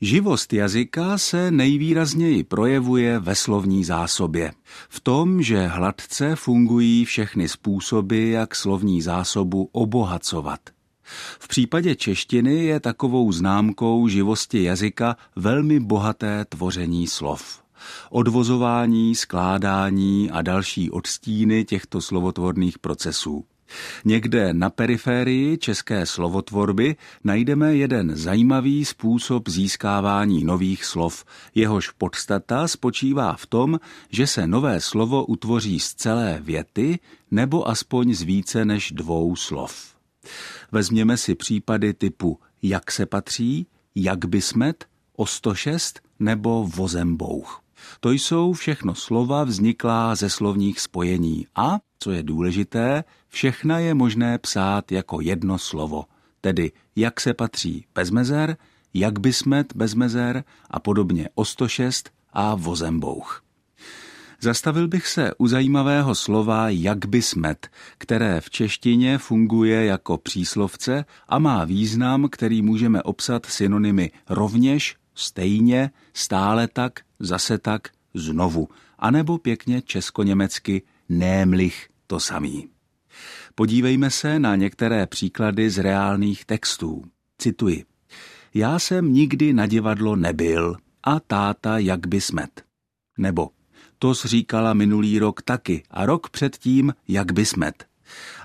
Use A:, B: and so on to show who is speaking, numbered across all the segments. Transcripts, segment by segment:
A: Živost jazyka se nejvýrazněji projevuje ve slovní zásobě. V tom, že hladce fungují všechny způsoby, jak slovní zásobu obohacovat. V případě češtiny je takovou známkou živosti jazyka velmi bohaté tvoření slov. Odvozování, skládání a další odstíny těchto slovotvorných procesů. Někde na periférii české slovotvorby najdeme jeden zajímavý způsob získávání nových slov. Jehož podstata spočívá v tom, že se nové slovo utvoří z celé věty nebo aspoň z více než dvou slov. Vezměme si případy typu jak se patří, jak by smet, o 106 nebo vozembouch. To jsou všechno slova vzniklá ze slovních spojení a, co je důležité, všechna je možné psát jako jedno slovo, tedy jak se patří bez mezer, jak by smet bez mezer a podobně o 106 a vozembouch. Zastavil bych se u zajímavého slova jak by smet, které v češtině funguje jako příslovce a má význam, který můžeme obsat synonymy rovněž, stejně, stále tak, zase tak, znovu, anebo pěkně česko-německy némlich to samý. Podívejme se na některé příklady z reálných textů. Cituji. Já jsem nikdy na divadlo nebyl a táta jak by smet. Nebo to říkala minulý rok taky a rok předtím jak by smet.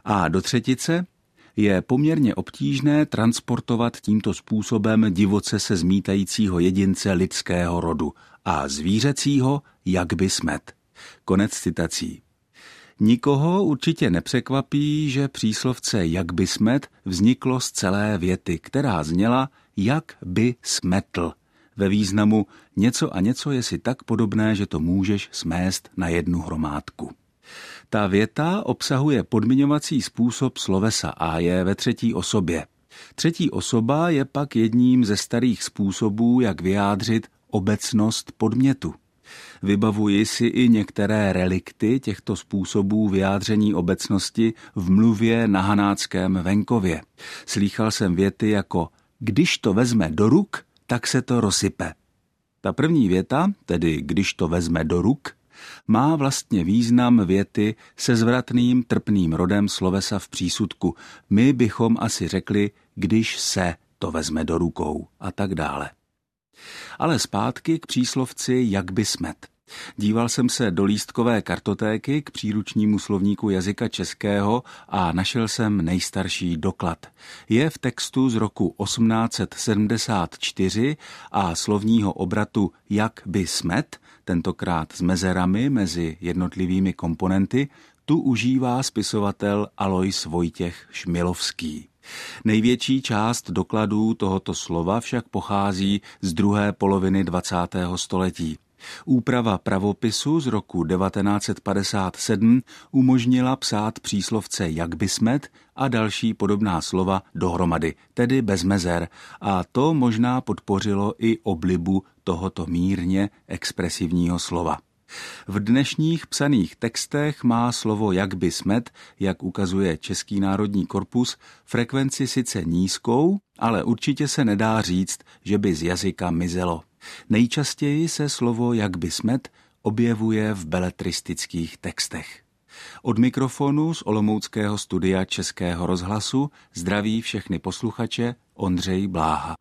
A: A do třetice je poměrně obtížné transportovat tímto způsobem divoce se zmítajícího jedince lidského rodu a zvířecího jak by smet. Konec citací. Nikoho určitě nepřekvapí, že příslovce jak by smet vzniklo z celé věty, která zněla jak by smetl. Ve významu něco a něco je si tak podobné, že to můžeš smést na jednu hromádku. Ta věta obsahuje podmiňovací způsob slovesa a je ve třetí osobě. Třetí osoba je pak jedním ze starých způsobů, jak vyjádřit obecnost podmětu. Vybavuji si i některé relikty těchto způsobů vyjádření obecnosti v mluvě na hanáckém venkově. Slýchal jsem věty jako když to vezme do ruk, tak se to rozsype. Ta první věta, tedy když to vezme do ruk, má vlastně význam věty se zvratným trpným rodem slovesa v přísudku. My bychom asi řekli, když se to vezme do rukou a tak dále. Ale zpátky k příslovci jak by smet. Díval jsem se do lístkové kartotéky k příručnímu slovníku jazyka českého a našel jsem nejstarší doklad. Je v textu z roku 1874 a slovního obratu jak by smet, tentokrát s mezerami mezi jednotlivými komponenty, tu užívá spisovatel Alois Vojtěch Šmilovský. Největší část dokladů tohoto slova však pochází z druhé poloviny 20. století. Úprava pravopisu z roku 1957 umožnila psát příslovce jak by smet a další podobná slova dohromady, tedy bez mezer, a to možná podpořilo i oblibu tohoto mírně expresivního slova. V dnešních psaných textech má slovo jak by smet, jak ukazuje Český národní korpus, frekvenci sice nízkou, ale určitě se nedá říct, že by z jazyka mizelo. Nejčastěji se slovo jak by smet objevuje v beletristických textech. Od mikrofonu z Olomouckého studia Českého rozhlasu zdraví všechny posluchače Ondřej Bláha.